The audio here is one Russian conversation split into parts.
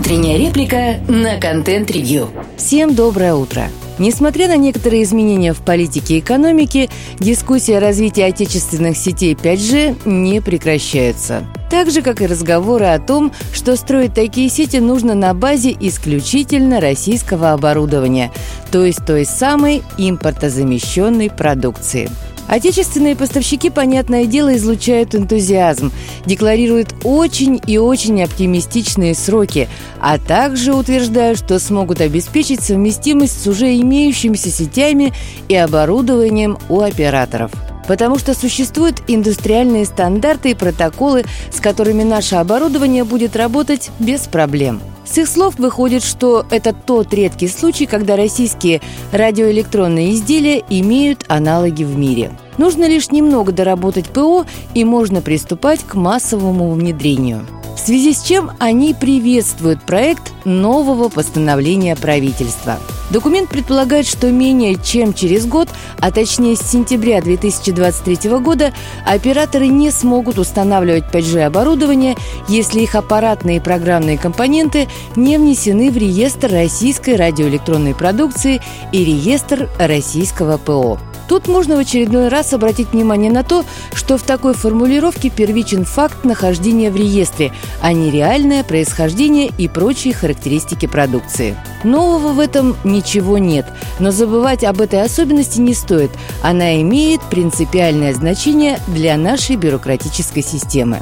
Утренняя реплика на контент-ревью. Всем доброе утро. Несмотря на некоторые изменения в политике и экономике, дискуссии о развитии отечественных сетей 5G не прекращаются. Так же, как и разговоры о том, что строить такие сети нужно на базе исключительно российского оборудования, то есть той самой импортозамещенной продукции – Отечественные поставщики, понятное дело, излучают энтузиазм, декларируют очень и очень оптимистичные сроки, а также утверждают, что смогут обеспечить совместимость с уже имеющимися сетями и оборудованием у операторов потому что существуют индустриальные стандарты и протоколы, с которыми наше оборудование будет работать без проблем. С их слов выходит, что это тот редкий случай, когда российские радиоэлектронные изделия имеют аналоги в мире. Нужно лишь немного доработать ПО, и можно приступать к массовому внедрению. В связи с чем они приветствуют проект нового постановления правительства. Документ предполагает, что менее чем через год, а точнее с сентября 2023 года, операторы не смогут устанавливать 5G-оборудование, если их аппаратные и программные компоненты не внесены в реестр российской радиоэлектронной продукции и реестр российского ПО. Тут можно в очередной раз обратить внимание на то, что в такой формулировке первичен факт нахождения в реестре, а не реальное происхождение и прочие характеристики продукции. Нового в этом ничего нет, но забывать об этой особенности не стоит. Она имеет принципиальное значение для нашей бюрократической системы.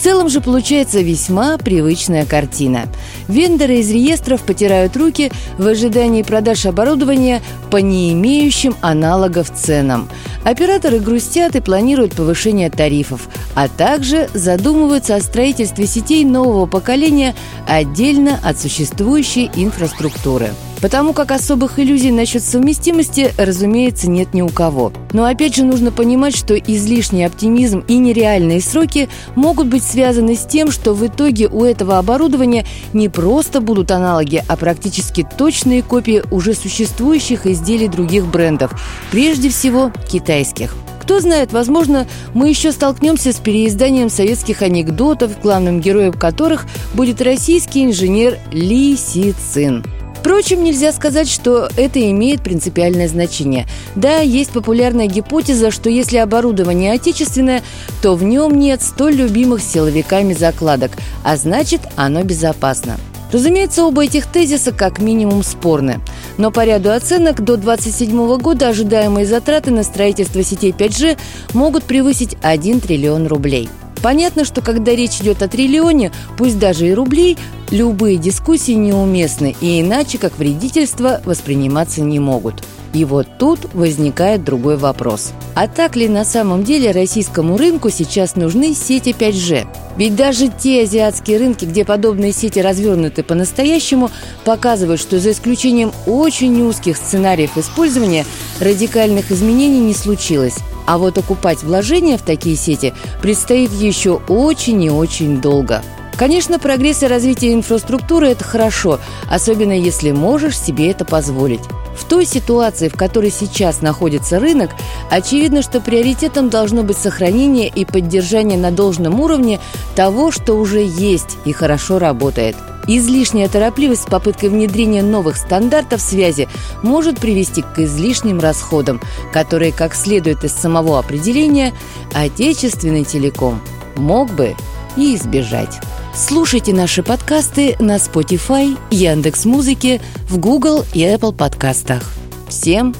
В целом же получается весьма привычная картина. Вендоры из реестров потирают руки в ожидании продаж оборудования по не имеющим аналогов ценам. Операторы грустят и планируют повышение тарифов, а также задумываются о строительстве сетей нового поколения отдельно от существующей инфраструктуры. Потому как особых иллюзий насчет совместимости, разумеется, нет ни у кого. Но опять же нужно понимать, что излишний оптимизм и нереальные сроки могут быть связаны с тем, что в итоге у этого оборудования не просто будут аналоги, а практически точные копии уже существующих изделий других брендов, прежде всего китайских. Кто знает, возможно, мы еще столкнемся с переизданием советских анекдотов, главным героем которых будет российский инженер Ли Си Цин. Впрочем, нельзя сказать, что это имеет принципиальное значение. Да, есть популярная гипотеза, что если оборудование отечественное, то в нем нет столь любимых силовиками закладок, а значит, оно безопасно. Разумеется, оба этих тезиса как минимум спорны. Но по ряду оценок до 2027 года ожидаемые затраты на строительство сетей 5G могут превысить 1 триллион рублей. Понятно, что когда речь идет о триллионе, пусть даже и рублей, любые дискуссии неуместны и иначе как вредительство восприниматься не могут. И вот тут возникает другой вопрос. А так ли на самом деле российскому рынку сейчас нужны сети 5G? Ведь даже те азиатские рынки, где подобные сети развернуты по-настоящему, показывают, что за исключением очень узких сценариев использования радикальных изменений не случилось. А вот окупать вложения в такие сети предстоит еще очень и очень долго. Конечно, прогресс и развитие инфраструктуры – это хорошо, особенно если можешь себе это позволить. В той ситуации, в которой сейчас находится рынок, очевидно, что приоритетом должно быть сохранение и поддержание на должном уровне того, что уже есть и хорошо работает – Излишняя торопливость с попыткой внедрения новых стандартов связи может привести к излишним расходам, которые, как следует из самого определения, отечественный телеком мог бы и избежать. Слушайте наши подкасты на Spotify, Яндекс Музыке, в Google и Apple подкастах. Всем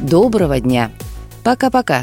доброго дня. Пока-пока.